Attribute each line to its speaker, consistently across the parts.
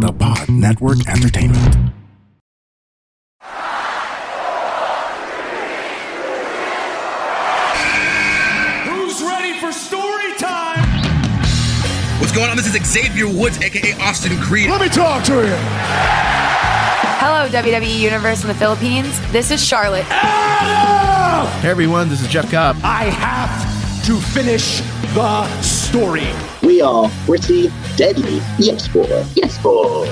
Speaker 1: The Pod Network Entertainment.
Speaker 2: Who's ready for story time?
Speaker 3: What's going on? This is Xavier Woods, aka Austin Creed.
Speaker 2: Let me talk to you.
Speaker 4: Hello, WWE Universe in the Philippines. This is Charlotte.
Speaker 2: Adam!
Speaker 5: Hey everyone, this is Jeff Cobb.
Speaker 2: I have to finish the story.
Speaker 6: We are pretty deadly. Yes, boy. Yes, boy.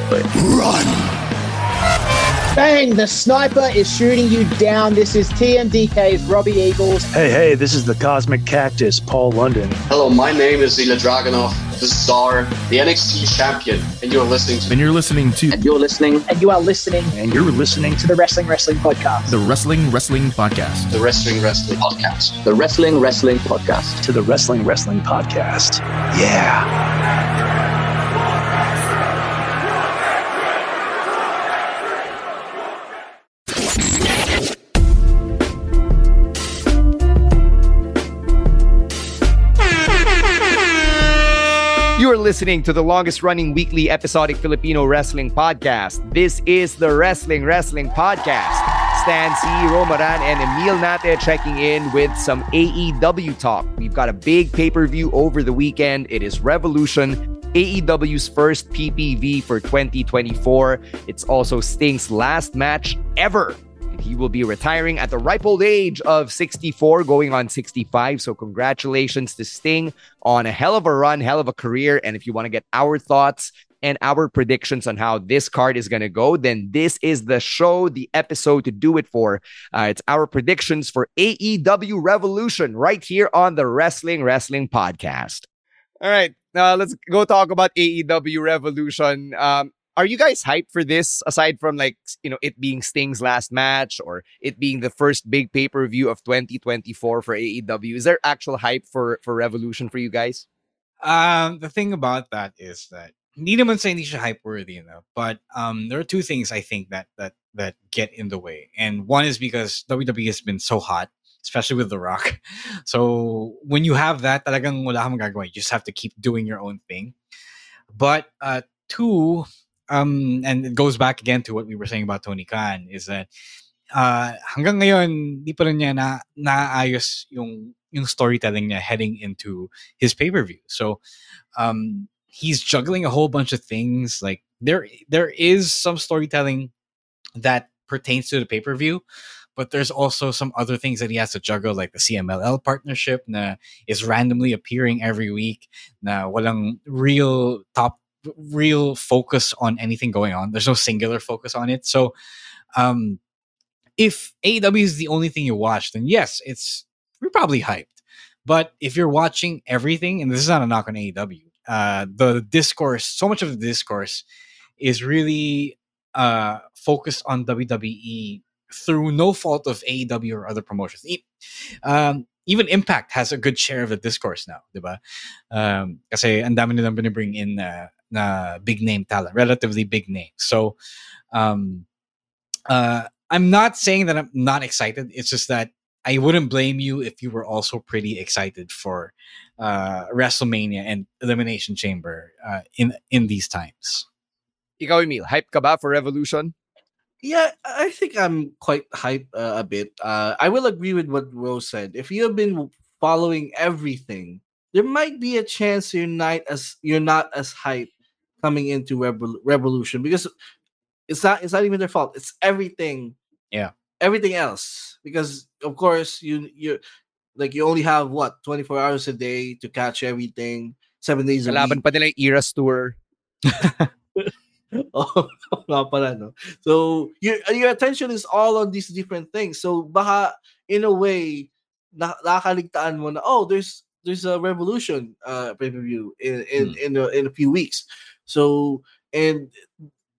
Speaker 2: Run!
Speaker 7: Bang! The sniper is shooting you down. This is TMDK's Robbie Eagles.
Speaker 8: Hey, hey, this is the Cosmic Cactus, Paul London.
Speaker 9: Hello, my name is Ilya Dragunov, the Czar, the NXT champion, and you're listening to.
Speaker 5: And you're listening to.
Speaker 6: And you're listening.
Speaker 7: And you are listening.
Speaker 8: And you're listening
Speaker 7: to the Wrestling Wrestling Podcast.
Speaker 5: The Wrestling Wrestling Podcast.
Speaker 9: The Wrestling Wrestling Podcast.
Speaker 6: The Wrestling Wrestling Podcast.
Speaker 8: To the Wrestling Wrestling Podcast. Yeah.
Speaker 10: Listening to the longest running weekly episodic Filipino wrestling podcast. This is the Wrestling Wrestling Podcast. Stan Sy, Romaran, and Emil Nate checking in with some AEW talk. We've got a big pay per view over the weekend. It is Revolution, AEW's first PPV for 2024. It's also Sting's last match ever he will be retiring at the ripe old age of 64, going on 65. So, congratulations to Sting on a hell of a run, hell of a career. And if you want to get our thoughts and our predictions on how this card is going to go, then this is the show, the episode to do it for. Uh, it's our predictions for AEW Revolution right here on the Wrestling Wrestling Podcast. All right, uh, let's go talk about AEW Revolution. Um, are you guys hyped for this aside from like you know it being Sting's last match or it being the first big pay-per-view of 2024 for AEW is there actual hype for for Revolution for you guys?
Speaker 11: Um the thing about that is that hindi naman sa hindi hype worthy enough but um there are two things I think that that that get in the way and one is because WWE has been so hot especially with The Rock. So when you have that talagang you just have to keep doing your own thing. But uh two um, and it goes back again to what we were saying about Tony Khan is that uh, hanggang ngayon di pa rin niya na naayos yung yung storytelling niya heading into his pay-per-view. So um, he's juggling a whole bunch of things like there there is some storytelling that pertains to the pay-per-view but there's also some other things that he has to juggle like the CMLL partnership na is randomly appearing every week na walang real top real focus on anything going on. There's no singular focus on it. So, um, if AEW is the only thing you watch, then yes, it's you're probably hyped. But if you're watching everything, and this is not a knock on AEW, uh, the discourse, so much of the discourse is really uh, focused on WWE through no fault of AEW or other promotions. Um, even Impact has a good share of the discourse now, diba? Um, kasi ang dami nilang bring in uh, na big name talent, relatively big name. So, um, uh, I'm not saying that I'm not excited. It's just that I wouldn't blame you if you were also pretty excited for uh, WrestleMania and Elimination Chamber uh, in in these times.
Speaker 10: Ikaw, Emil, hype ka ba for Revolution?
Speaker 12: Yeah, I think I'm quite hype uh, a bit. Uh, I will agree with what Rose said. If you have been following everything, there might be a chance you're not as you're not as hype coming into Revol- Revolution because it's not it's not even their fault. It's everything.
Speaker 11: Yeah.
Speaker 12: Everything else because of course you you like you only have what 24 hours a day to catch everything. Seven days a
Speaker 10: Kalaban
Speaker 12: week.
Speaker 10: pa nila Eras Tour.
Speaker 12: oh, pala, no? So your your attention is all on these different things. So baka in a way na nakakaligtaan mo na oh there's there's a Revolution uh pay per view in in
Speaker 11: Hmm.
Speaker 12: in, a, in a few weeks. So and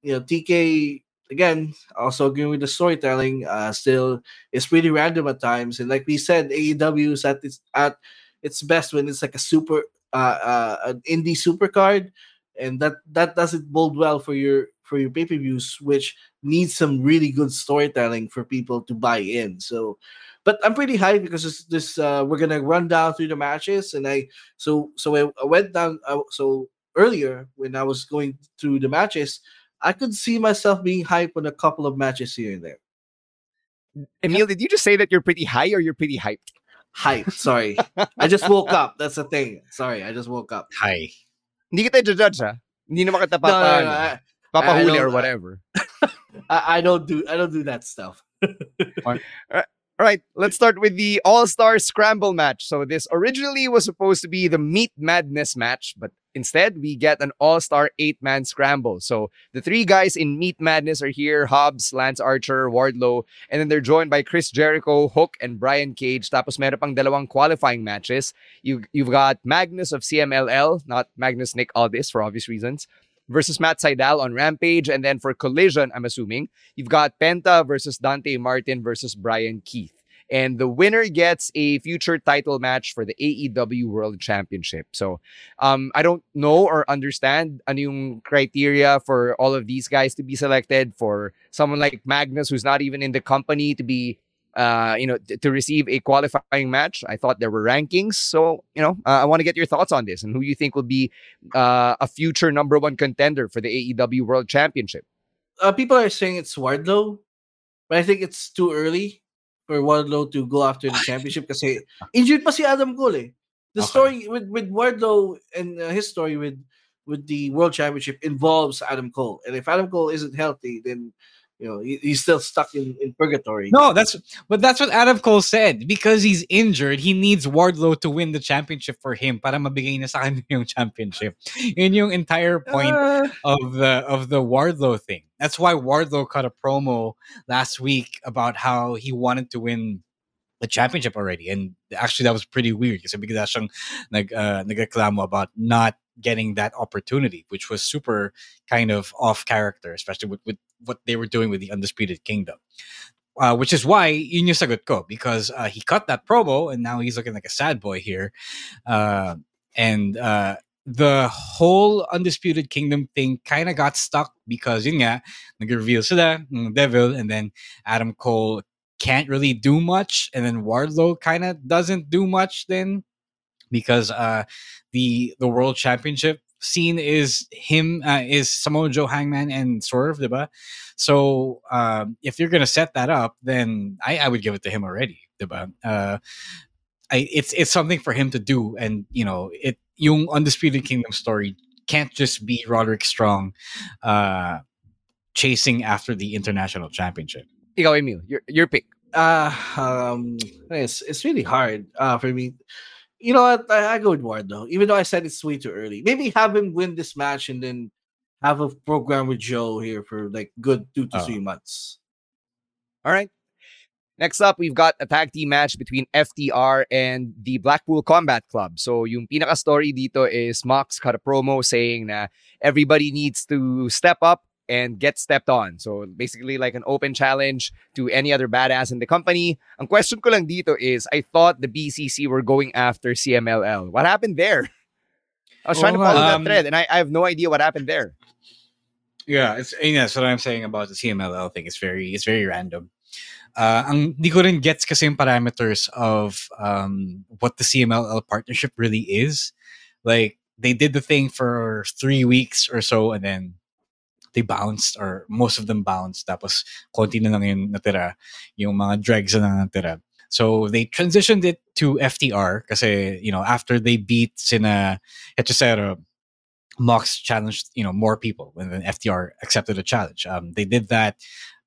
Speaker 12: you know TK again also agreeing with the storytelling. Uh, still it's pretty random at times, and like we said, AEW is at its at its best when it's like a super uh, uh an indie super card, and that that doesn't bode well for your for your pay per views, which needs some really good storytelling for people to buy in. So but I'm pretty hyped because this, this uh, we're gonna run down through the matches, and I so so I, I went down uh, so earlier when I was going through the matches, I could see myself being hyped on a couple of matches here and there.
Speaker 10: Emil, did you just say that you're pretty high or you're pretty hyped?
Speaker 12: Hype, sorry, I just woke up. That's the thing. Sorry, I just woke up.
Speaker 11: Hi.
Speaker 10: Hindi kita judge ha? Ah. Hindi naman kita
Speaker 12: No, no,
Speaker 10: papa,
Speaker 12: no, I-
Speaker 10: papahuli or whatever.
Speaker 12: I, I don't do I don't do that stuff.
Speaker 10: All right, let's start with the All Star Scramble match. So, this originally was supposed to be the Meat Madness match, but instead, we get an All Star eight man scramble. So, the three guys in Meat Madness are here Hobbs, Lance Archer, Wardlow, and then they're joined by Chris Jericho, Hook, and Brian Cage. Tapos, meron pang dalawang qualifying matches. You, you've got Magnus of CMLL, not Magnus Nick Aldis for obvious reasons. Versus Matt Sydal on Rampage. And then for Collision, I'm assuming, you've got Penta versus Dante Martin versus Bryan Keith. And the winner gets a future title match for the AEW World Championship. So um, I don't know or understand ano yung criteria for all of these guys to be selected. For someone like Magnus, who's not even in the company, to be uh, you know, to receive a qualifying match. I thought there were rankings. So, you know, uh, I want to get your thoughts on this and who you think will be uh, a future number one contender for the AEW World Championship.
Speaker 12: Uh, people are saying it's Wardlow, but I think it's too early for Wardlow to go after the championship kasi injured pa si Adam Cole. Eh. The
Speaker 11: Okay.
Speaker 12: story with with Wardlow and uh, his story with with the World Championship involves Adam Cole, and if Adam Cole isn't healthy, then you know he, he's still stuck in, in purgatory.
Speaker 11: No, that's but that's what Adam Cole said. Because he's injured, he needs Wardlow to win the championship for him para mabigay niya sa kanya yung championship. Yun yung entire point
Speaker 12: Uh,
Speaker 11: of the of the Wardlow thing. That's why Wardlow cut a promo last week about how he wanted to win the championship already. And actually that was pretty weird kasi bigla siyang nag uh, nagreklamo about not getting that opportunity, which was super kind of off character, especially with, with what they were doing with the Undisputed Kingdom. Uh, which is why yun yung sagot ko because uh, he cut that promo and now he's looking like a sad boy here. Uh, and uh, the whole Undisputed Kingdom thing kind of got stuck because yun nga, nag-reveal sila, Devil, and then Adam Cole can't really do much, and then Wardlow kind of doesn't do much then because uh, the the World Championship scene is him uh, is Samoa Joe Hangman and Swerve, diba? So um, if you're gonna set that up, then I, I would give it to him already, diba? Uh, I, it's it's something for him to do, and you know, it yung undisputed kingdom story can't just be Roderick Strong uh, chasing after the international championship.
Speaker 10: Ikaw, Emil, your, your pick.
Speaker 12: uh um it's it's really hard uh for me you know what I, I go with Wardlow even though I said it's way too early maybe have him win this match and then have a program with Joe here for like good two to
Speaker 10: Oh.
Speaker 12: three months
Speaker 10: All right. Next up, we've got a tag team match between FTR and the Blackpool Combat Club. So yung pinaka story dito is Mox cut a promo saying na everybody needs to step up and get stepped on. So basically like an open challenge to any other badass in the company. Ang question ko lang dito is I thought the BCC were going after CMLL. What happened there? I was trying to
Speaker 11: Oh,
Speaker 10: follow that
Speaker 11: um,
Speaker 10: thread and I, I have no idea what happened there.
Speaker 11: Yeah, it's and that's what I'm saying about the CMLL thing. It's very it's very random. Uh, ang di ko rin gets kasi yung parameters of um, what the CMLL partnership really is. Like they did the thing for three weeks or so, and then they bounced, or most of them bounced. Tapos konti na lang yung natira, yung mga dregs na natira. So they transitioned it to FTR kasi you know after they beat sina Hechicero, Mox challenged, you know, more people, and then FTR accepted the challenge. Um, they did that.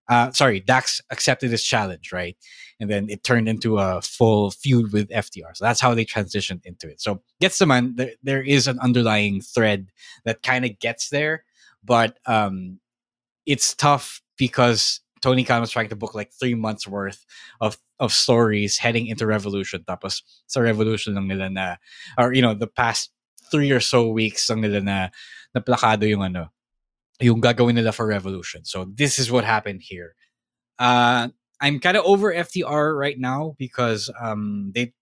Speaker 11: Uh, sorry, Dax accepted his challenge, right? And then it turned into a full feud with FTR. So that's how they transitioned into it. So gets the man. There, there is an underlying thread that kind of gets there, but um, it's tough because Tony Khan was trying to book like three months worth of of stories heading into Revolution. Tapos sa Revolution lang nila na, or you know, the past three or so weeks lang nila na na plakado yung ano, yung gagawin nila for Revolution. So this is what happened here. Uh, I'm kind of over FTR right now because um, they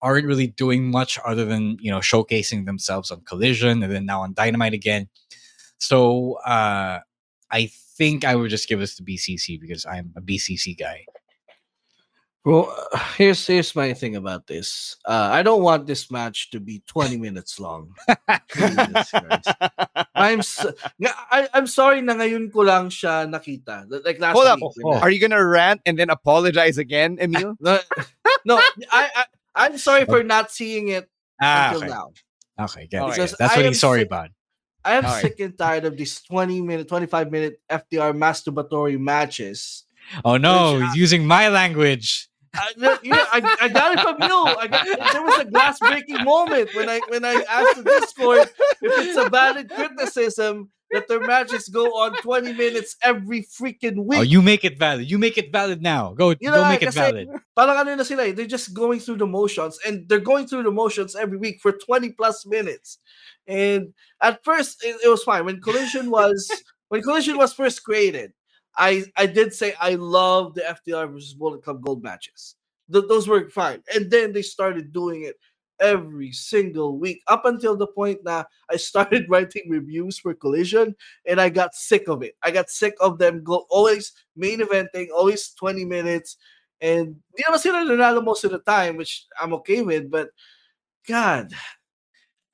Speaker 11: aren't really doing much other than you know showcasing themselves on Collision and then now on Dynamite again. So uh, I think I would just give this to BCC because I'm a BCC guy.
Speaker 12: Well, here's here's my thing about this. Uh, I don't want this match to be 20 minutes long. I'm so, I, I'm sorry na ngayon ko lang siya nakita. Like last
Speaker 10: Hold up.
Speaker 12: week.
Speaker 10: Oh. Are you gonna rant and then apologize again, Emil?
Speaker 12: no, no I, I I'm sorry for not seeing it
Speaker 11: Ah,
Speaker 12: until
Speaker 11: okay.
Speaker 12: now.
Speaker 11: Okay, good.
Speaker 12: Because
Speaker 11: That's
Speaker 12: I
Speaker 11: what
Speaker 12: am
Speaker 11: he's sorry
Speaker 12: sick-
Speaker 11: about.
Speaker 12: I am
Speaker 11: Alright.
Speaker 12: sick and tired of these 20 minute, 25 minute FTR masturbatory matches.
Speaker 11: Oh no, he's using my language.
Speaker 12: I, no, yeah, I, I got it from you. I got, there was a glass breaking moment when I when I asked the Discord if it's a valid criticism that their matches go on 20 minutes every freaking week.
Speaker 11: Oh, you make it valid. You make it valid now. Go,
Speaker 12: You
Speaker 11: go
Speaker 12: know,
Speaker 11: make it valid.
Speaker 12: Parang ano na sila eh, they're just going through the motions and they're going through the motions every week for 20 plus minutes. And at first it, it was fine when Collision was when Collision was first created. I I did say I love the FTR versus Bullet Club Gold matches. Th- those were fine. And then they started doing it every single week up until the point that I started writing reviews for Collision and I got sick of it. I got sick of them go always main eventing, always 20 minutes. And you di naman sila nanalo most of the time, which I'm okay with, but God,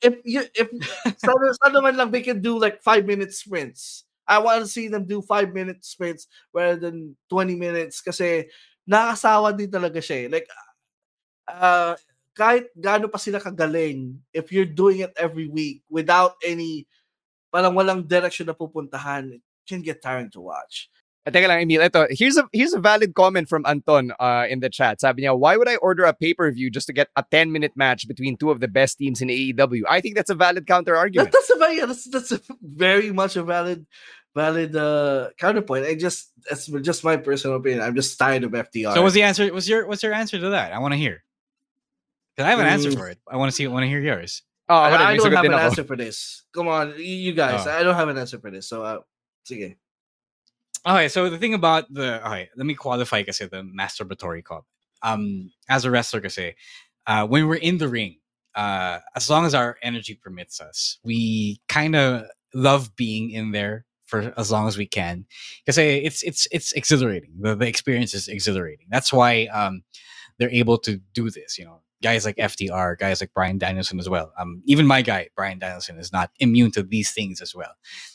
Speaker 12: if you if sana, sana man lang they can do like five minute sprints. I want to see them do five minute sprints rather than 20 minutes kasi nakasawa din talaga siya. eh. Like uh kahit gaano pa sila kagaling, if you're doing it every week without any parang walang direction na pupuntahan, it can get tiring to watch.
Speaker 10: Ah, Teka lang, Emil. Ito, here's a here's a valid comment from Anton uh, in the chat. Sabi niya, why would I order a pay-per-view just to get a 10-minute match between two of the best teams in AEW? I think that's a valid counter
Speaker 12: That,
Speaker 10: argument.
Speaker 12: that's a very that's, that's a very much a valid valid uh counterpoint. I just that's just my personal opinion. I'm just tired of FTR.
Speaker 11: So what's the answer? What's your what's your answer to that? I want to hear. Because I have an answer
Speaker 12: Mm.
Speaker 11: for it. I want to see. Want to hear yours.
Speaker 10: Oh,
Speaker 12: I, I don't have an
Speaker 10: ako.
Speaker 12: answer for this. Come on, you, guys.
Speaker 11: Oh.
Speaker 12: I don't have an answer for this. So uh sige.
Speaker 11: Okay, so the thing about the okay, let me qualify kasi the masturbatory comment. Um, as a wrestler kasi, uh, when we're in the ring, uh, as long as our energy permits us, we kind of love being in there for as long as we can. Because it's it's it's exhilarating. The, the experience is exhilarating. That's why um, they're able to do this. You know, guys like FTR, guys like Bryan Danielson as well. Um, even my guy Bryan Danielson is not immune to these things as well.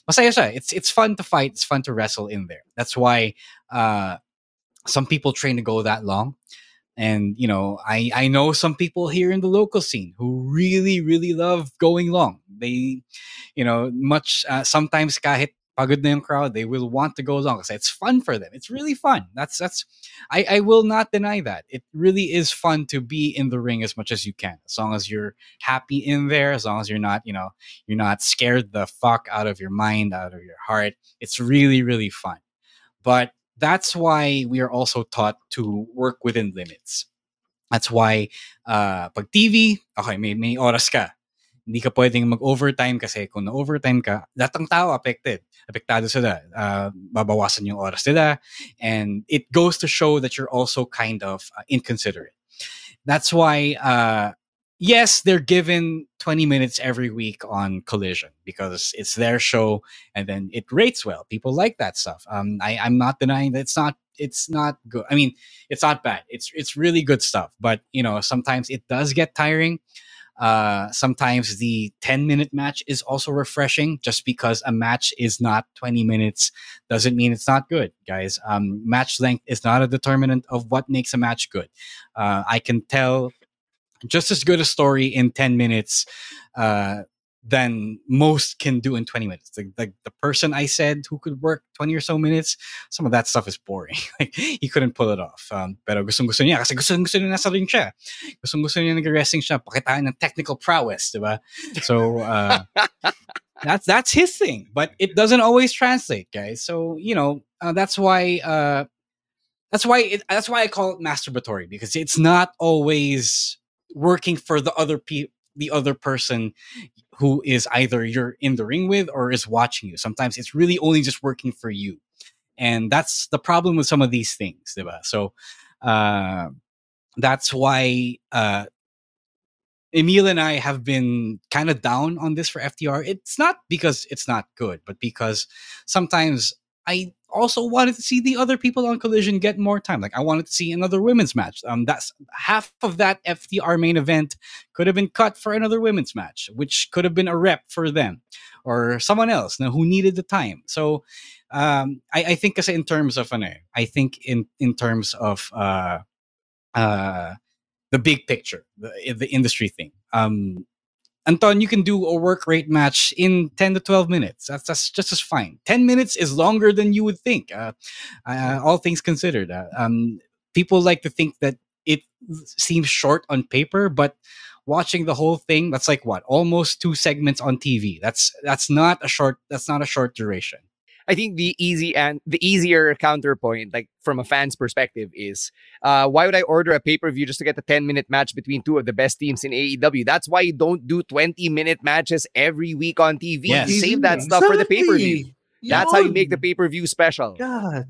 Speaker 11: Masaya. It's it's fun to fight. It's fun to wrestle in there. That's why uh, some people train to go that long. And you know, I I know some people here in the local scene who really really love going long. They, you know, much uh, sometimes kahit pagod na yung crowd, they will want to go along it's fun for them. It's really fun. That's that's I I will not deny that. It really is fun to be in the ring as much as you can, as long as you're happy in there, as long as you're not, you know, you're not scared the fuck out of your mind, out of your heart. It's really really fun. But that's why we are also taught to work within limits. That's why uh, pag TV, okay, may, may oras ka. Hindi ka pwedeng mag-overtime kasi kung na-overtime ka, lahat ng tao affected. Apektado sila. Uh, babawasan yung oras nila. And it goes to show that you're also kind of uh, inconsiderate. That's why, uh, yes, they're given 20 minutes every week on Collision because it's their show and then it rates well. People like that stuff. Um, I, I'm not denying that it's not it's not good. I mean, it's not bad. It's it's really good stuff. But you know, sometimes it does get tiring. Uh, sometimes the 10 minute match is also refreshing. Just because a match is not 20 minutes doesn't mean it's not good guys. Um, match length is not a determinant of what makes a match good. Uh, i can tell just as good a story in 10 minutes uh, than most can do in 20 minutes. The, the, the person I said who could work 20 or so minutes, some of that stuff is boring. like, he couldn't pull it off. Um, pero gustong gusto niya kasi gustong gusto niya nasa ring siya. Gustong gusto niya nag-wrestling siya, pakitaan ng technical prowess, di ba? So, uh, that's that's his thing, but it doesn't always translate, guys. So, you know, uh, that's why uh, that's why it, that's why I call it masturbatory because it's not always working for the other pe- the other person who is either you're in the ring with or is watching you. Sometimes it's really only just working for you. And that's the problem with some of these things, diba? So uh, that's why uh, Emil and I have been kind of down on this for FTR. It's not because it's not good, but because sometimes I also wanted to see the other people on Collision get more time. Like I wanted to see another women's match. Um, that's half of that FTR main event could have been cut for another women's match, which could have been a rep for them or someone else now, who needed the time. So um, I, I think in terms of ano, I think in in terms of uh, uh, the big picture, the, the industry thing. Um, Anton, you can do a work rate match in 10 to 12 minutes. That's, that's just as fine. 10 minutes is longer than you would think, uh, uh, all things considered. Uh, um, people like to think that it seems short on paper, but watching the whole thing, that's like what? Almost two segments on TV. That's that's not a short that's not a short duration.
Speaker 10: I think the easy and the easier counterpoint, like from a fan's perspective, is uh, why would I order a pay per view just to get a 10 minute match between two of the best teams in AEW? That's why you don't do 20 minute matches every week on TV.
Speaker 11: Yes.
Speaker 10: Save that stuff for the pay per view. That's how you make the pay per view special.
Speaker 12: God.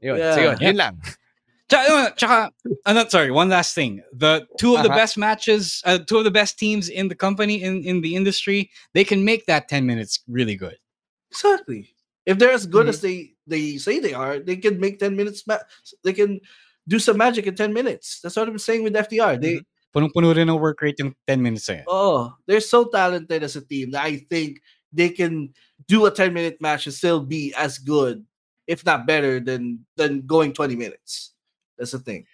Speaker 10: Yun.
Speaker 12: Yeah.
Speaker 10: So yun,
Speaker 11: Yeah.
Speaker 10: yun lang.
Speaker 11: Tsaka, tsaka, uh, no, sorry, one last thing. The two of the
Speaker 10: Uh-huh.
Speaker 11: best matches, uh, two of the best teams in the company, in, in the industry, they can make that 10 minutes really good.
Speaker 12: Exactly. If they're as good
Speaker 10: Mm-hmm.
Speaker 12: as they they say they are, they can make ten minutes. Ma- they can do some magic in ten minutes. That's what I'm saying with FTR. They
Speaker 11: Punong-puno rin ang work rate yung 10 minutes
Speaker 12: oh, they're so talented as a team that I think they can do a ten minute match and still be as good, if not better, than than going twenty minutes. That's the thing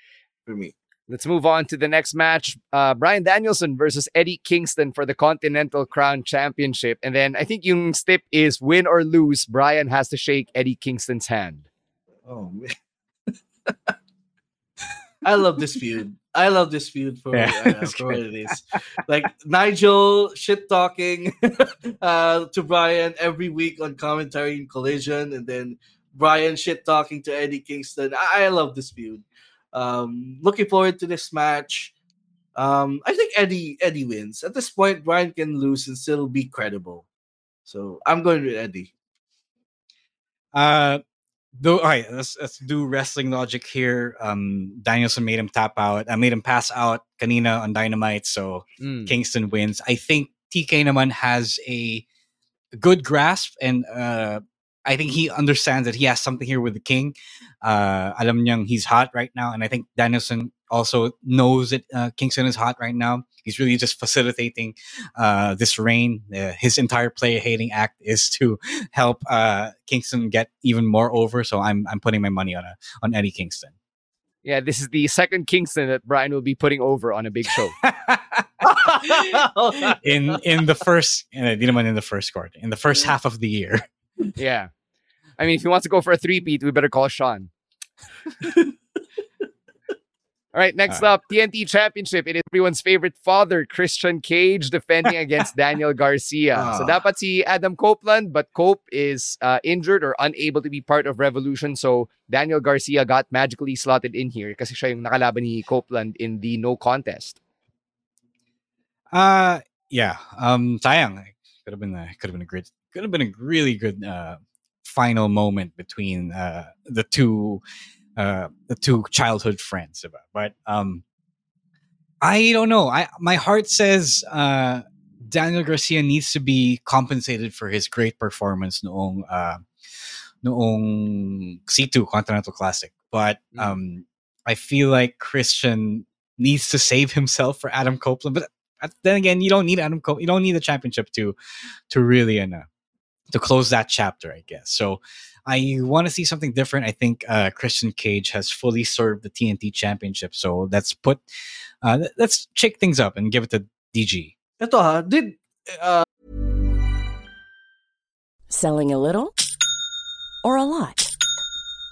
Speaker 12: for me.
Speaker 10: Let's move on to the next match. Uh, Bryan Danielson versus Eddie Kingston for the Continental Crown Championship. And then I think yung stip is win or lose, Bryan has to shake Eddie Kingston's hand.
Speaker 12: Oh man. I love this feud. I love this feud for,
Speaker 11: Yeah,
Speaker 12: uh, for what it is. Like Nigel shit talking uh, to Bryan every week on commentary in Collision, and then Bryan shit talking to Eddie Kingston. I, I love this feud. Um, looking forward to this match. Um, I think Eddie Eddie wins. At this point, Bryan can lose and still be credible. So I'm going with Eddie.
Speaker 11: Uh, though, all right, let's, let's do wrestling logic here. Um, Danielson made him tap out. I made him pass out kanina on Dynamite, so
Speaker 10: Mm.
Speaker 11: Kingston wins. I think TK naman has a good grasp and uh, I think he understands that he has something here with the King. Uh, alam niyang he's hot right now, and I think Danielson also knows that uh, Kingston is hot right now. He's really just facilitating uh, this reign. Uh, his entire player hating act is to help uh, Kingston get even more over. So I'm I'm putting my money on a, on Eddie Kingston.
Speaker 10: Yeah, this is the second Kingston that Bryan will be putting over on a big show.
Speaker 11: in in the first, di naman in the first quarter, in the first half of the year.
Speaker 10: yeah. I mean, if he wants to go for a three-peat, we better call Sean. All right, next up, TNT Championship. It is everyone's favorite father, Christian Cage, defending against Daniel Garcia. So
Speaker 12: Ah.
Speaker 10: dapat si Adam Copeland, but Cope is uh, injured or unable to be part of Revolution. So Daniel Garcia got magically slotted in here kasi siya yung nakalaban ni Copeland in the no contest.
Speaker 11: Uh yeah. Um sayang. Could have been a could have been a great could have been a really good uh final moment between uh the two uh the two childhood friends but um I don't know. I my heart says uh Daniel Garcia needs to be compensated for his great performance noong uh noong C2 Continental Classic. But um I feel like Christian needs to save himself for Adam Copeland. But uh, then again, you don't need Adam Copeland. You don't need the championship to to really uh, to close that chapter, I guess. So I want to see something different. I think uh, Christian Cage has fully served the TNT championship. So let's put uh, let's shake things up and give it to DG.
Speaker 12: Ito ha, did uh,
Speaker 13: Selling a little or a lot?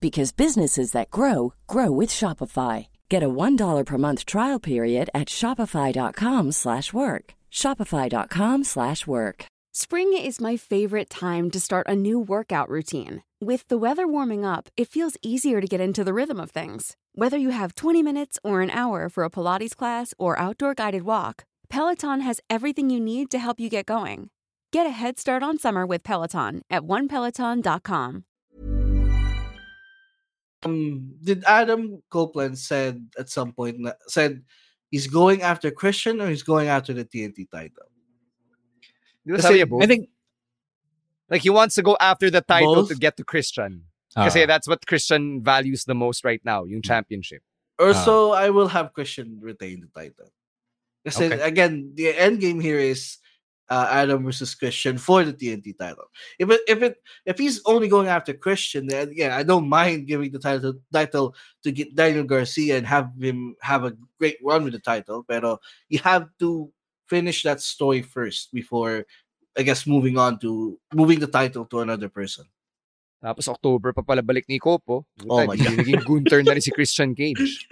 Speaker 13: because businesses that grow grow with Shopify. Get a $1 per month trial period at shopify.com/work. shopify.com/work.
Speaker 14: Spring is my favorite time to start a new workout routine. With the weather warming up, it feels easier to get into the rhythm of things. Whether you have 20 minutes or an hour for a Pilates class or outdoor guided walk, Peloton has everything you need to help you get going. Get a head start on summer with Peloton at onepeloton.com.
Speaker 12: Um, did Adam Copeland said at some point na- said he's going after Christian or he's going after the TNT title?
Speaker 10: Di ba
Speaker 12: Kasi-
Speaker 10: both?
Speaker 12: I think-
Speaker 10: like he wants to go after the title
Speaker 12: Both?
Speaker 10: to get to Christian.
Speaker 12: Ah.
Speaker 10: Kasi that's what Christian values the most right now, yung championship.
Speaker 12: Or
Speaker 10: Ah.
Speaker 12: so I will have Christian retain the title. Because
Speaker 10: Okay.
Speaker 12: again, the end game here is uh, Adam versus Christian for the TNT title. If it, if it if he's only going after Christian, then yeah, I don't mind giving the title title to get Daniel Garcia and have him have a great run with the title. Pero you have to finish that story first before I guess moving on to moving the title to another person.
Speaker 10: Tapos October pa pala balik ni Kopo.
Speaker 12: Oh my God.
Speaker 10: Naging Gunther na rin si Christian Cage.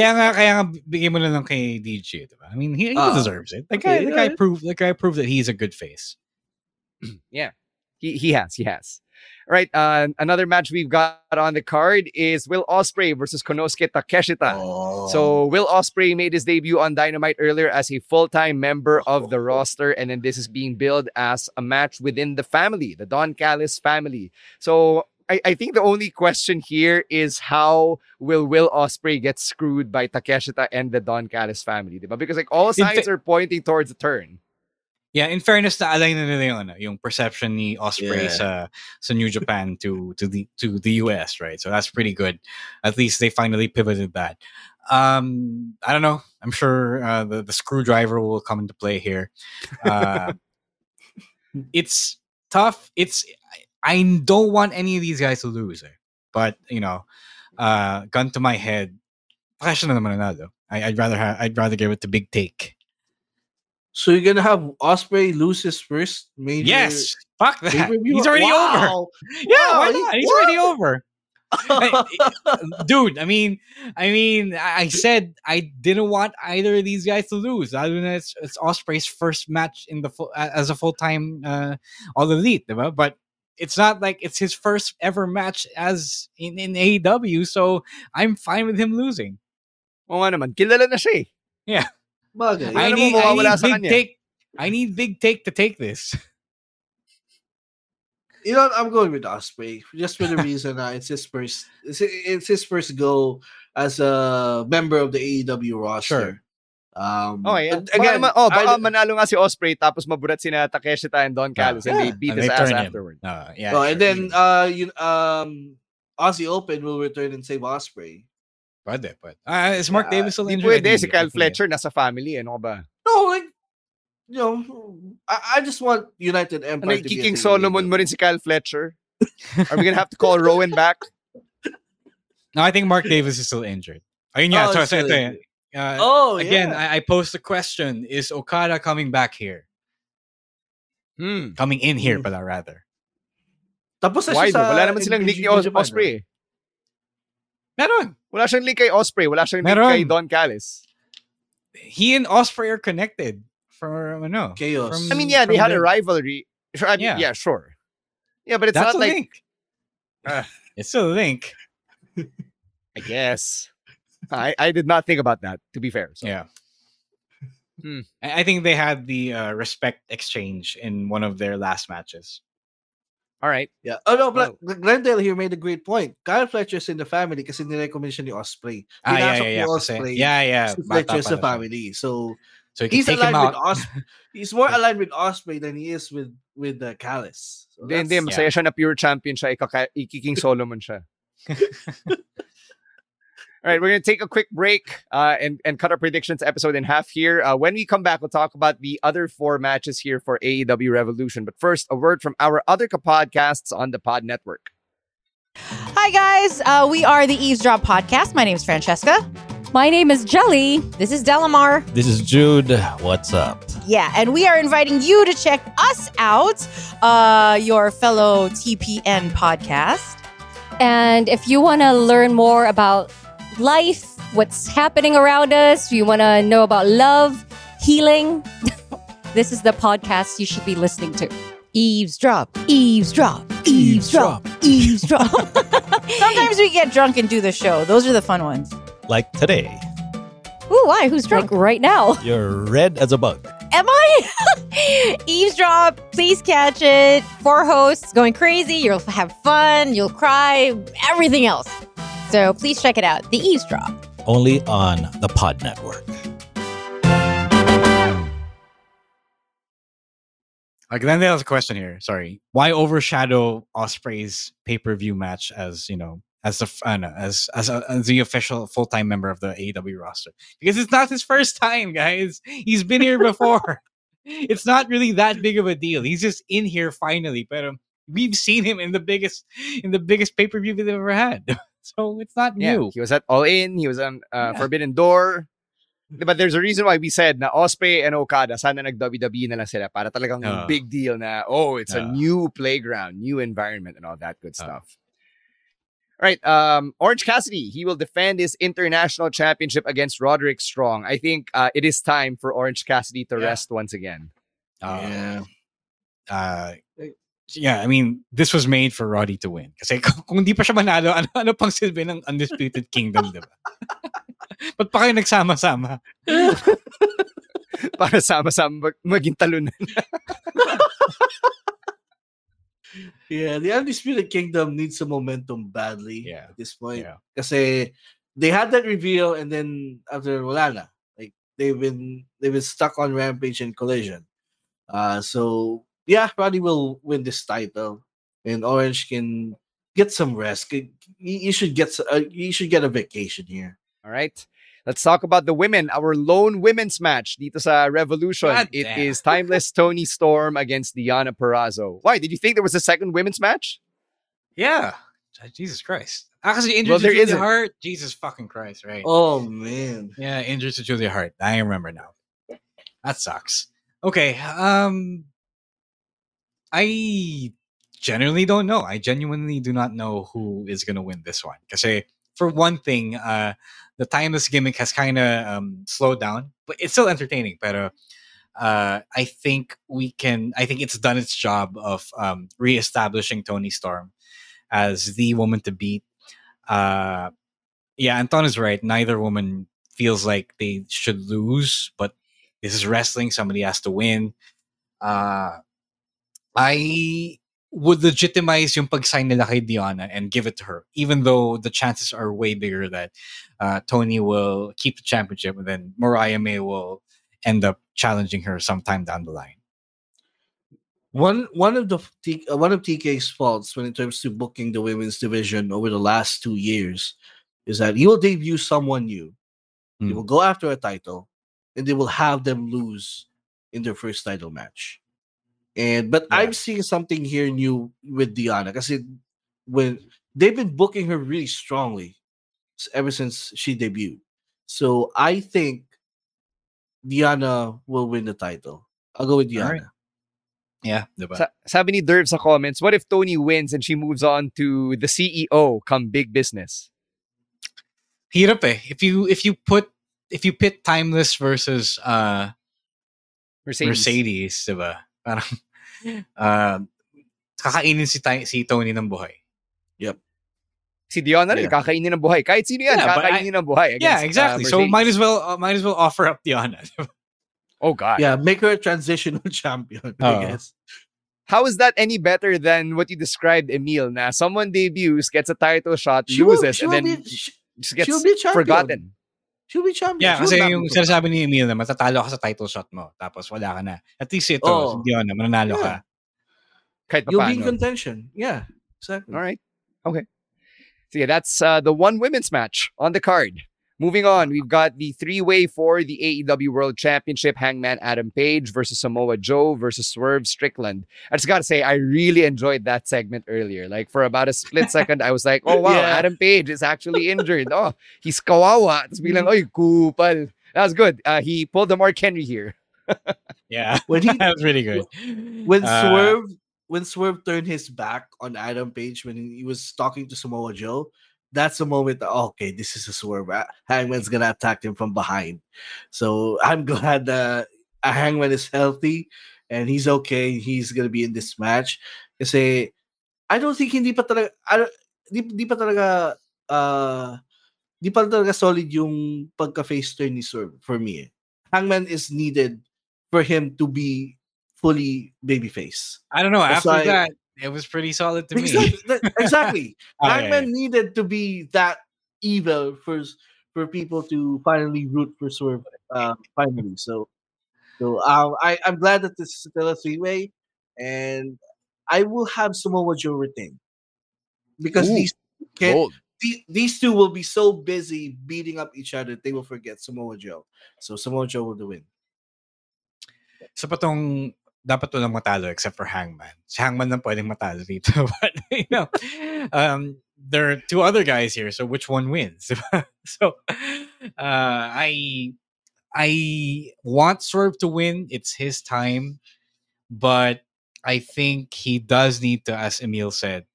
Speaker 11: Kaya nga, kaya nga bigay mo na lang kay DJ, diba? I mean, he, he
Speaker 10: Ah,
Speaker 11: deserves it. The guy,
Speaker 10: okay,
Speaker 11: the guy proved, the guy proved that he's a good face.
Speaker 10: Yeah. He he has, he has. All right, uh, another match we've got on the card is Will Ospreay versus Konosuke Takeshita. So Will Ospreay made his debut on Dynamite earlier as a full-time member of the roster, and then this is being billed as a match within the family, the Don Callis family. So I, I think the only question here is how will Will Ospreay get screwed by Takeshita and the Don Callis family, diba? Because like all
Speaker 11: In
Speaker 10: signs
Speaker 11: fa-
Speaker 10: are pointing towards a turn.
Speaker 11: Yeah, in fairness, na-align na nila yung, ano, yung perception ni Ospreay
Speaker 10: Yeah.
Speaker 11: sa, sa New Japan to to the to the US, right? So that's pretty good. At least they finally pivoted that. Um, I don't know. I'm sure uh, the the screwdriver will come into play here. Uh, it's tough. It's I don't want any of these guys to lose, eh. but you know, uh, gun to my head, Takesha na naman nanalo. I, I'd rather ha- I'd rather give it to Big Take.
Speaker 12: So you're gonna have Ospreay lose his first major.
Speaker 11: Yes, fuck that. He's already
Speaker 12: Wow.
Speaker 11: over. Yeah,
Speaker 12: Wow,
Speaker 11: why not? He's
Speaker 12: what?
Speaker 11: already over. Dude. I mean, I mean, I said I didn't want either of these guys to lose. I mean, it's, it's Ospreay's first match in the full, as a full time uh, All Elite, diba? but it's not like it's his first ever match as in, in AEW. So I'm fine with him losing.
Speaker 10: Oo nga naman, kilala na siya eh.
Speaker 11: Yeah,
Speaker 12: Bagay.
Speaker 11: I need, I need big
Speaker 10: kanya?
Speaker 11: take. I need big take to take this.
Speaker 12: You know, what? I'm going with Ospreay just for the reason that it's his first. It's, it's his first go as a member of the AEW roster. Um,
Speaker 10: Okay, yeah.
Speaker 12: but
Speaker 10: Again,
Speaker 12: again,
Speaker 10: oh, baka
Speaker 12: I-
Speaker 10: manalo nga si Ospreay tapos maburat sina Takeshita and Don Callis and they beat
Speaker 11: And
Speaker 10: his
Speaker 11: they
Speaker 10: ass
Speaker 11: turn him.
Speaker 10: afterward.
Speaker 11: Uh, yeah,
Speaker 12: oh,
Speaker 11: sure.
Speaker 12: and then uh, you um, Aussie Open will return and save Ospreay.
Speaker 11: Pwede, pwede. Ah, is Mark
Speaker 12: Yeah,
Speaker 11: Davis still
Speaker 10: Di
Speaker 11: injured?
Speaker 10: pwede,
Speaker 11: Hindi,
Speaker 10: si Kyle
Speaker 11: I think
Speaker 10: Fletcher nasa family, ano ka ba?
Speaker 12: No, like you know, I, I just want United
Speaker 10: Ano
Speaker 12: Empire
Speaker 10: yung
Speaker 12: to be a
Speaker 10: kicking
Speaker 12: thing
Speaker 10: Solomon mo rin si Kyle Fletcher? Are we gonna have to call Rowan back?
Speaker 11: No, I think Mark Davis is still injured. Ayun nga,
Speaker 12: Oh,
Speaker 11: so,
Speaker 12: he's
Speaker 11: so
Speaker 12: still
Speaker 11: ito eh.
Speaker 12: injured.
Speaker 11: Uh,
Speaker 12: Oh,
Speaker 11: again,
Speaker 12: yeah.
Speaker 11: I, I posed the question: Is Okada coming back here?
Speaker 10: Hmm.
Speaker 11: Coming in here,
Speaker 12: Hmm.
Speaker 11: pala rather.
Speaker 12: Tapos na
Speaker 10: Why
Speaker 12: siya
Speaker 10: do?
Speaker 12: sa
Speaker 10: Wala naman silang
Speaker 12: in-
Speaker 10: link ni Os-
Speaker 12: Ospreay
Speaker 10: eh.
Speaker 11: Meron.
Speaker 10: Wala siyang link kay Ospreay. Wala siyang link kay Don Callis.
Speaker 11: He and Ospreay are connected for ano?
Speaker 12: Chaos.
Speaker 11: from-
Speaker 10: I mean, yeah, they
Speaker 11: from
Speaker 10: had a rivalry. Sure, I mean,
Speaker 11: Yeah.
Speaker 10: yeah. sure. Yeah, but it's
Speaker 11: That's
Speaker 10: not
Speaker 11: a
Speaker 10: like
Speaker 11: link.
Speaker 10: Ah.
Speaker 11: It's a link.
Speaker 10: I guess. I, I did not think about that, to be fair. So.
Speaker 11: Yeah.
Speaker 10: Hmm.
Speaker 11: I I think they had the uh, respect exchange in one of their last matches.
Speaker 10: All right.
Speaker 12: Yeah. Oh no, but Glendale here made a great point. Kyle Fletcher's in the family kasi nirecommend siya ni Ospreay.
Speaker 11: Ah, yeah,
Speaker 12: Pinasok
Speaker 11: yeah, yeah, kasi-
Speaker 12: Ospreay
Speaker 11: yeah, yeah,
Speaker 12: Si
Speaker 11: bata
Speaker 12: Fletcher sa
Speaker 11: pala siya.
Speaker 12: family. So,
Speaker 11: So you
Speaker 12: he's
Speaker 11: take him
Speaker 12: aligned with
Speaker 11: out.
Speaker 12: Os- He's more aligned with Ospreay than he is with with the Callis. So
Speaker 10: Hindi, hindi.
Speaker 12: that's-
Speaker 10: Masaya siya na pure champion siya. Ikaka- ikiking Solomon siya. All right, we're going to take a quick break uh, and, and cut our predictions episode in half here. Uh, when we come back, we'll talk about the other four matches here for AEW Revolution. But first, a word from our other podcasts on the Pod Network.
Speaker 15: Hi, guys. Uh, we are the Eavesdrop Podcast. My name is Francesca.
Speaker 16: My name is Jelly.
Speaker 15: This is Delamar.
Speaker 17: This is Jude. What's up?
Speaker 15: Yeah, and we are inviting you to check us out, uh, your fellow TPN podcast.
Speaker 16: And if you want to learn more about life, what's happening around us, you want to know about love, healing, this is the podcast you should be listening to.
Speaker 15: Eavesdrop, eavesdrop, eavesdrop, eavesdrop. Sometimes we get drunk and do the show. Those are the fun ones.
Speaker 17: Like today.
Speaker 16: Ooh, why? Who's drunk like right now?
Speaker 17: You're red as a bug.
Speaker 15: Am I? Eavesdrop, please catch it. Four hosts going crazy. You'll have fun. You'll cry. Everything else. So please check it out. The Eavesdrop.
Speaker 17: Only on the Pod Network.
Speaker 11: Like then there's a question here. Sorry, why overshadow Ospreay's pay per view match as you know as the uh, no, as as, a, as the official full time member of the AEW roster? Because it's not his first time, guys. He's been here before. it's not really that big of a deal. He's just in here finally, but um, we've seen him in the biggest in the biggest pay per view we've ever had. so it's not
Speaker 10: yeah,
Speaker 11: new.
Speaker 10: He was at All In. He was on uh, yeah. Forbidden Door. But there's a reason why we said na Ospreay and Okada, sana nag-WWE na lang sila para talagang uh, big deal na, oh, it's uh, a new playground, new environment, and all that good stuff. All right, um, Orange Cassidy, he will defend his international championship against Roderick Strong. I think uh, it is time for Orange Cassidy to yeah. rest once again.
Speaker 11: yeah. Uh, yeah, I mean, this was made for Roddy to win. Kasi kung hindi pa siya manalo, ano, ano pang silbi ng Undisputed Kingdom, di ba? Ba't pa kayo nagsama-sama?
Speaker 10: Para sama-sama mag- maging talunan.
Speaker 12: yeah, the Undisputed Kingdom needs some momentum badly
Speaker 11: yeah.
Speaker 12: at this point.
Speaker 11: Yeah.
Speaker 12: Kasi they had that reveal and then after wala na. Like they've been they've been stuck on Rampage and Collision. Uh so yeah, Roddy will win this title and Orange can get some rest. You should get uh, you should get a vacation here.
Speaker 10: All right. Let's talk about the women. Our lone women's match dito sa Revolution.
Speaker 11: God
Speaker 10: it
Speaker 11: damn.
Speaker 10: is Timeless Toni Storm against Deonna Purrazzo. Why? Did you think there was a second women's match?
Speaker 11: Yeah. Jesus Christ. Kasi injured
Speaker 10: Well,
Speaker 11: to Julia
Speaker 10: isn't.
Speaker 11: Hart. Jesus fucking Christ, right?
Speaker 12: Oh man.
Speaker 11: Yeah, injured to Julia Hart. I remember now. That sucks. Okay. Um I generally don't know. I genuinely do not know who is gonna win this one. Because for one thing, uh the timeless gimmick has kind of um, slowed down, but it's still entertaining. But uh, uh, I think we can. I think it's done its job of um, reestablishing Toni Storm as the woman to beat. Uh, yeah, Anton is right. Neither woman feels like they should lose, but this is wrestling. Somebody has to win. Uh, I would legitimize yung pag-sign nila kay Diana and give it to her, even though the chances are way bigger that uh, Toni will keep the championship and then Mariah May will end up challenging her sometime down the line.
Speaker 12: One one of the uh, one of TK's faults when it comes to booking the women's division over the last two years is that he will debut someone new. He will go after a title, and they will have them lose in their first title match. And but I'm seeing something here new with Diana because when they've been booking her really strongly ever since she debuted. So I think Diana will win the title. I'll go with Diana.
Speaker 10: Alright.
Speaker 11: Yeah, diba?
Speaker 10: Sa- sabi ni Derv sa comments, what if Toni wins and she moves on to the CEO come big business?
Speaker 11: Hirap eh. If you if you put if you pit timeless versus uh
Speaker 10: Mercedes.
Speaker 11: Mercedes, diba? Parang uh, kakainin si, Ti- si Toni ng buhay.
Speaker 12: Yep.
Speaker 10: Si Diana rin,
Speaker 11: Yeah.
Speaker 10: kakainin ng buhay. Kahit sino yan,
Speaker 11: Yeah, but I-
Speaker 10: kakainin ng buhay.
Speaker 11: yeah,
Speaker 10: against, uh,
Speaker 11: exactly. so might as well uh, might as well offer up Diana.
Speaker 10: Oh, God.
Speaker 12: Yeah, make her a transitional champion, I
Speaker 10: Oh.
Speaker 12: guess.
Speaker 10: How is that any better than what you described, Emil? Na someone debuts, gets a title shot,
Speaker 12: She will-
Speaker 10: loses,
Speaker 12: she
Speaker 10: and then
Speaker 12: be- she-
Speaker 10: just gets
Speaker 12: be
Speaker 10: forgotten.
Speaker 12: She'll be champion.
Speaker 11: Yeah,
Speaker 12: She'll
Speaker 11: kasi
Speaker 12: not
Speaker 11: yung
Speaker 12: be
Speaker 11: sinasabi ni Emil na matatalo ka sa title shot mo, tapos wala ka na. At least ito,
Speaker 12: Oh.
Speaker 11: si Deonna, mananalo ka.
Speaker 12: Yeah.
Speaker 10: Kahit
Speaker 12: You'll be in contention. Yeah, exactly.
Speaker 10: All right. Okay. So yeah, that's uh, the one women's match on the card. Moving on, we've got the three-way for the AEW World Championship: Hangman Adam Page versus Samoa Joe versus Swerve Strickland. I just gotta say, I really enjoyed that segment earlier. Like for about a split second, I was like, "Oh wow,
Speaker 12: Yeah.
Speaker 10: Adam Page is actually injured. Oh, he's kawawa." Tapos bilang, "Oy, kupal." That was good. Uh, he pulled the Mark Henry here.
Speaker 11: Yeah,
Speaker 12: When he
Speaker 11: that was really good.
Speaker 12: when
Speaker 11: Uh,
Speaker 12: Swerve when Swerve turned his back on Adam Page when he was talking to Samoa Joe, that's the moment that oh, okay, this is a Swerve. Hangman's gonna attack him from behind. So I'm glad that Hangman is healthy and he's okay. He's gonna be in this match. Kasi I don't think hindi pa talaga I don't, di, di pa talaga uh, di pa talaga solid yung pagka face turn ni Swerve for me. eh. Hangman is needed for him to be fully babyface.
Speaker 11: I don't know.
Speaker 12: That's
Speaker 11: After
Speaker 12: why-
Speaker 11: that, it was pretty solid to me.
Speaker 12: Exactly. that- exactly.
Speaker 11: Yeah,
Speaker 12: Hangman needed to be that evil for for people to finally root for Swerve. Uh, finally, so so um, I I'm glad that this is still a three way, and I will have Samoa Joe retain because
Speaker 10: Ooh,
Speaker 12: these can the, these two will be so busy beating up each other they will forget Samoa Joe. So Samoa Joe will win.
Speaker 11: Sa patong dapat walang matalo except for Hangman. Si Hangman lang pwedeng matalo dito. But, you know, um, there are two other guys here, so which one wins? so, uh, I I want Swerve to win. It's his time. But I think he does need to, as Emil said,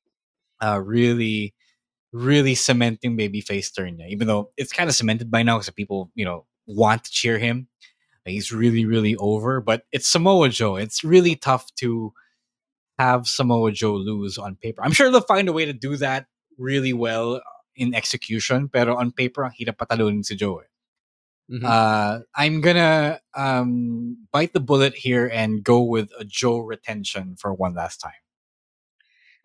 Speaker 11: uh, really, really cementing babyface turn. Even though it's kind of cemented by now because people, you know, want to cheer him. He's really, really over. But it's Samoa Joe. It's really tough to have Samoa Joe lose on paper. I'm sure they'll find a way to do that really well in execution. Pero on paper, hirap patalunin si Joe. eh.
Speaker 10: Mhm.
Speaker 11: Uh, I'm gonna um, bite the bullet here and go with a Joe retention for one last time.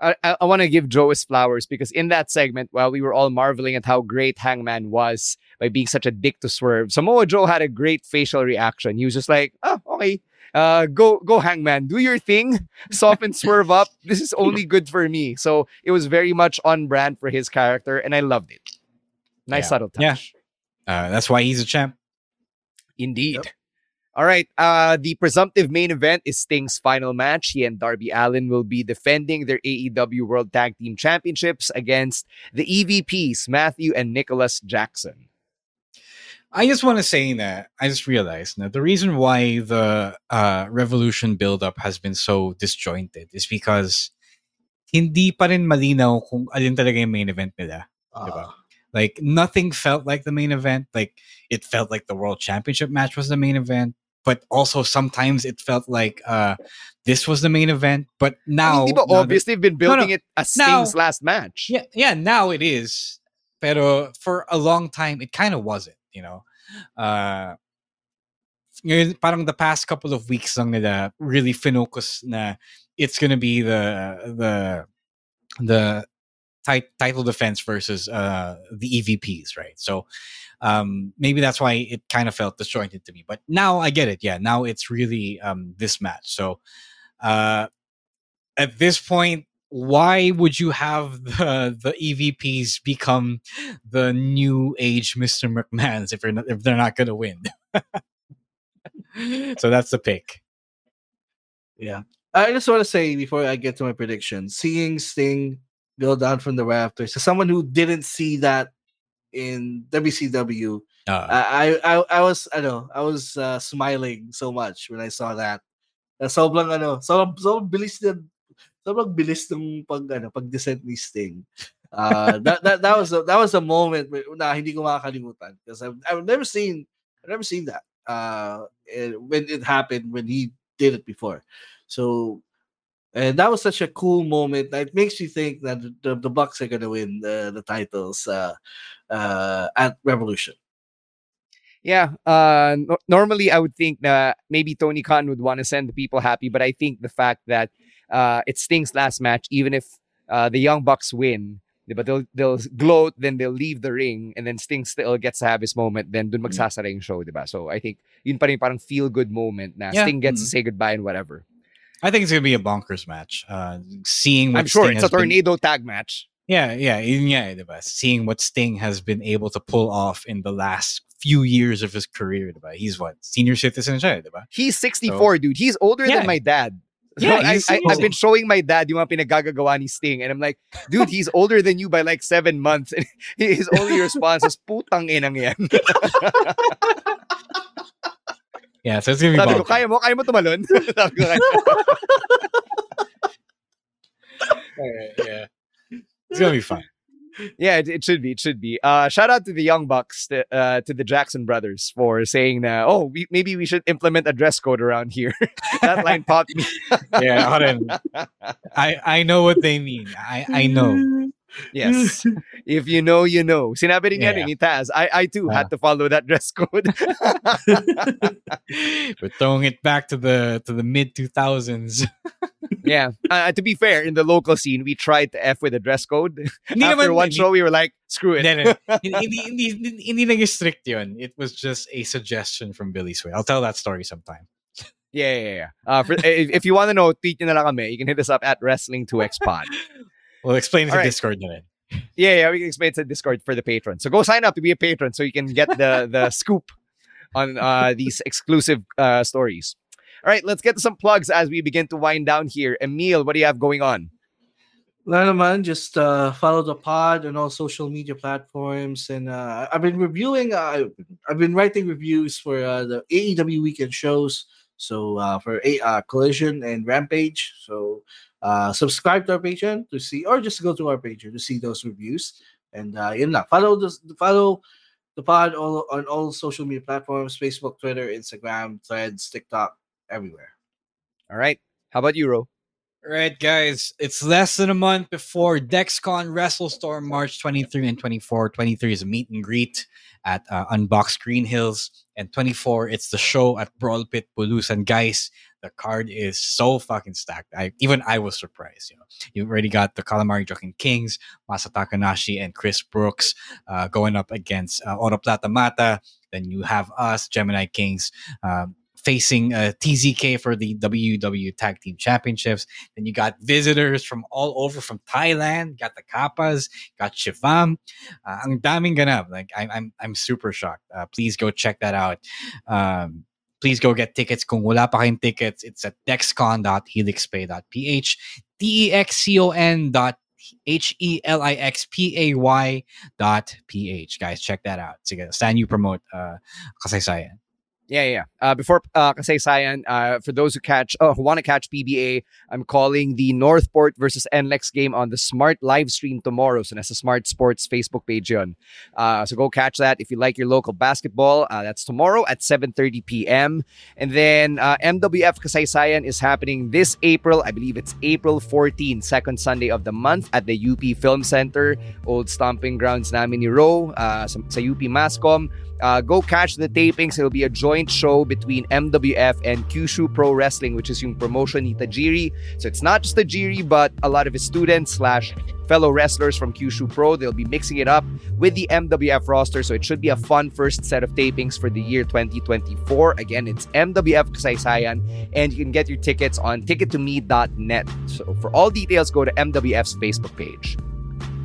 Speaker 10: I, I, I want to give Joe his flowers because in that segment, while we were all marveling at how great Hangman was by being such a dick to Swerve, Samoa Joe had a great facial reaction. He was just like, "Oh, okay, uh, go, go, Hangman, do your thing, soften Swerve up. This is only good for me." So it was very much on brand for his character, and I loved it. Nice
Speaker 11: Yeah.
Speaker 10: subtle touch.
Speaker 11: Yeah. Uh, that's why he's a champ.
Speaker 10: Indeed. All right. Uh, the presumptive main event is Sting's final match. He and Darby Allin will be defending their AEW World Tag Team Championships against the EVPs, Matthew and Nicholas Jackson.
Speaker 11: I just want to say that I just realized that the reason why the uh, Revolution build-up has been so disjointed is because hindi pa rin malinaw kung alin talaga yung main event nila. di ba? Like nothing felt like the main event. Like it felt like the World Championship match was the main event, but also sometimes it felt like uh, this was the main event. But now,
Speaker 10: I mean, di ba,
Speaker 11: now
Speaker 10: obviously, they've been
Speaker 11: No, no.
Speaker 10: building it as
Speaker 11: Now-
Speaker 10: Sting's last match.
Speaker 11: Yeah, yeah, now it is. Pero for a long time, it kind of wasn't, you know. Uh, ngayon, parang the past couple of weeks lang nila really finocus na it's gonna be the the the tit- title defense versus uh the EVPs, right? So um maybe that's why it kind of felt disjointed to me. But now I get it. Yeah, now it's really um this match. So uh at this point why would you have the the EVPs become the new age Mr. McMahons if not, if they're not going to win? so that's the pick.
Speaker 12: Yeah. I just want to say before I get to my prediction, seeing Sting go down from the rafters, as someone who didn't see that in WCW,
Speaker 11: Uh,
Speaker 12: I, I I was I know I was uh, smiling so much when I saw that. Uh, sobrang ano, sobrang, sobrang bilis din sobrang bilis ng pag ano, pag descent ni Sting. Uh, that, that that was a, that was a moment na hindi ko makakalimutan because I've, I've never seen I've never seen that uh when it happened when he did it before. So and that was such a cool moment that makes you think that the, the Bucks are gonna win the, the titles uh, uh, at Revolution.
Speaker 10: Yeah. Uh, no- normally, I would think that maybe Tony Khan would want to send the people happy, but I think the fact that uh, it Sting's last match, even if uh, the Young Bucks win, but they'll they'll gloat, then they'll leave the ring, and then Sting still gets to have his moment. Then dun magsasara yung show, diba? So I think yun pa rin parang feel good moment na
Speaker 11: Yeah.
Speaker 10: Sting gets to
Speaker 11: Mm.
Speaker 10: say goodbye and whatever.
Speaker 11: I think it's going to be a bonkers match. Uh, seeing
Speaker 10: I'm
Speaker 11: what
Speaker 10: sure
Speaker 11: Sting
Speaker 10: it's a
Speaker 11: has been-
Speaker 10: tornado tag match.
Speaker 11: Yeah, yeah, eh, diba? Seeing what Sting has been able to pull off in the last few years of his career, diba? He's what? Senior citizen siya, diba?
Speaker 10: He's 64, dude. He's older
Speaker 11: Yeah.
Speaker 10: than my dad.
Speaker 11: Yeah,
Speaker 10: I, I, I've been showing my dad you yung mga pinagagagawa ni Sting. And I'm like, dude, he's older than you by like seven months. And his only response is, putang inang yan.
Speaker 11: Yeah, so it's gonna be
Speaker 10: Sabi ko, kaya mo? Kaya mo tumalon? Sabi ko, kaya.
Speaker 11: yeah. It's gonna be fun.
Speaker 10: Yeah, it, it should be. It should be. Uh, shout out to the Young Bucks, to, uh, to the Jackson brothers for saying that, oh, we, maybe we should implement a dress code around here. that line popped me.
Speaker 11: Yeah. I I know what they mean. I I know.
Speaker 10: Yes. if you know, you know. Sinabi rin
Speaker 11: Yeah.
Speaker 10: ni Taz. I, I too had to follow that dress code.
Speaker 11: We're throwing it back to the to the mid two thousands.
Speaker 10: yeah. Uh, to be fair, in the local scene, we tried to F with the dress code. After one show, we were like, screw it.
Speaker 11: Hindi, hindi, hindi, hindi, hindi, hindi strict yun. It was just a suggestion from Billy Sway. I'll tell that story sometime.
Speaker 10: Yeah, yeah, yeah. Uh, for, if, if you want to know, tweet nyo na lang kami. You can hit us up at Wrestling2xpod.
Speaker 11: We'll explain it to
Speaker 10: right.
Speaker 11: Discord na rin.
Speaker 10: Yeah, yeah, we can explain it to Discord for the patron. So go sign up to be a patron so you can get the the scoop on uh, these exclusive uh, stories. All right, let's get to some plugs as we begin to wind down here. Emil, what do you have going on?
Speaker 12: Wala naman, just uh, follow the pod on all social media platforms. And uh, I've been reviewing, uh, I've been writing reviews for uh, the AEW weekend shows. So uh, for a uh, Collision and Rampage. So uh, subscribe to our Patreon to see, or just go to our Patreon to see those reviews. And uh, yun lang. Follow the follow the pod all, on all social media platforms: Facebook, Twitter, Instagram, Threads, TikTok, everywhere.
Speaker 10: All right. How about you, Ro?
Speaker 11: All right, guys, it's less than a month before DexCon WrestleStorm March 23 and 24. 23 is a meet and greet at uh, Unbox Green Hills, and 24 it's the show at Brawl Pit Bulusan. Guys, the card is so fucking stacked. I even I was surprised. You know, you already got the Calamari Joking Kings, Masa Takanashi, and Chris Brookes uh, going up against uh, Oro Plata Mata. Then you have us, Gemini Kings. Um, facing uh, TZK for the WW Tag Team Championships. Then you got visitors from all over from Thailand. Got the Kappas, got Shivam. Uh, ang daming ganap. Like I'm, I'm, I'm super shocked. Uh, please go check that out. Um, please go get tickets. Kung wala pa kayong tickets, it's at dexcon.helixpay.ph, D-E-X-C-O-N dot H E L I X P A Y dot P H. Guys, check that out. Sige, saan you promote uh, kasaysayan?
Speaker 10: Yeah, yeah. Uh, before uh, kasaysayan, uh, for those who catch, uh, who want to catch PBA, I'm calling the Northport versus NLEX game on the Smart live stream tomorrow. So that's a Smart Sports Facebook page yun. Uh, so go catch that if you like your local basketball. Uh, that's tomorrow at 7:30 p.m. And then uh, MWF kasaysayan is happening this April. I believe it's April 14, second Sunday of the month at the UP Film Center, old stomping grounds namin ni Ro, uh, sa, sa UP Mascom. Uh, go catch the tapings. It'll be a joint show between MWF and Kyushu Pro Wrestling, which is yung promotion ni Tajiri. So it's not just Tajiri, but a lot of his students slash fellow wrestlers from Kyushu Pro. They'll be mixing it up with the MWF roster. So it should be a fun first set of tapings for the year 2024. Again, it's MWF Kasaysayan, and you can get your tickets on ticket2me.net. So for all details, go to MWF's Facebook page.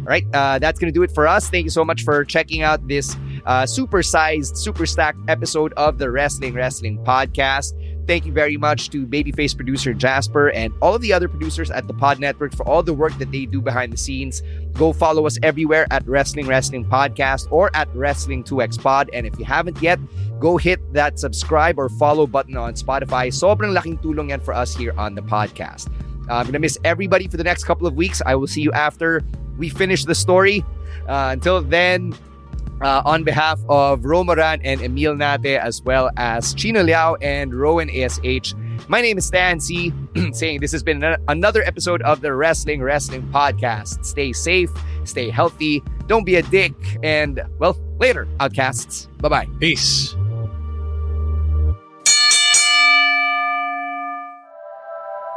Speaker 10: All right, uh, that's going to do it for us. Thank you so much for checking out this uh, super sized, super stacked episode of the Wrestling Wrestling Podcast. Thank you very much to Babyface producer Jasper and all of the other producers at the Pod Network for all the work that they do behind the scenes. Go follow us everywhere at Wrestling Wrestling Podcast or at Wrestling2x Pod. And if you haven't yet, go hit that subscribe or follow button on Spotify. Sobrang laking tulong yan for us here on the podcast. Uh, I'm going to miss everybody for the next couple of weeks. I will see you after we finish the story. Uh, until then, uh, on behalf of Romoran and Emil Nate, as well as Chino Liao and Rowan ASH, my name is Stan Sy, saying this has been another episode of the Wrestling Wrestling Podcast. Stay safe, stay healthy, don't be a dick, and, well, later, outcasts. Bye bye.
Speaker 11: Peace.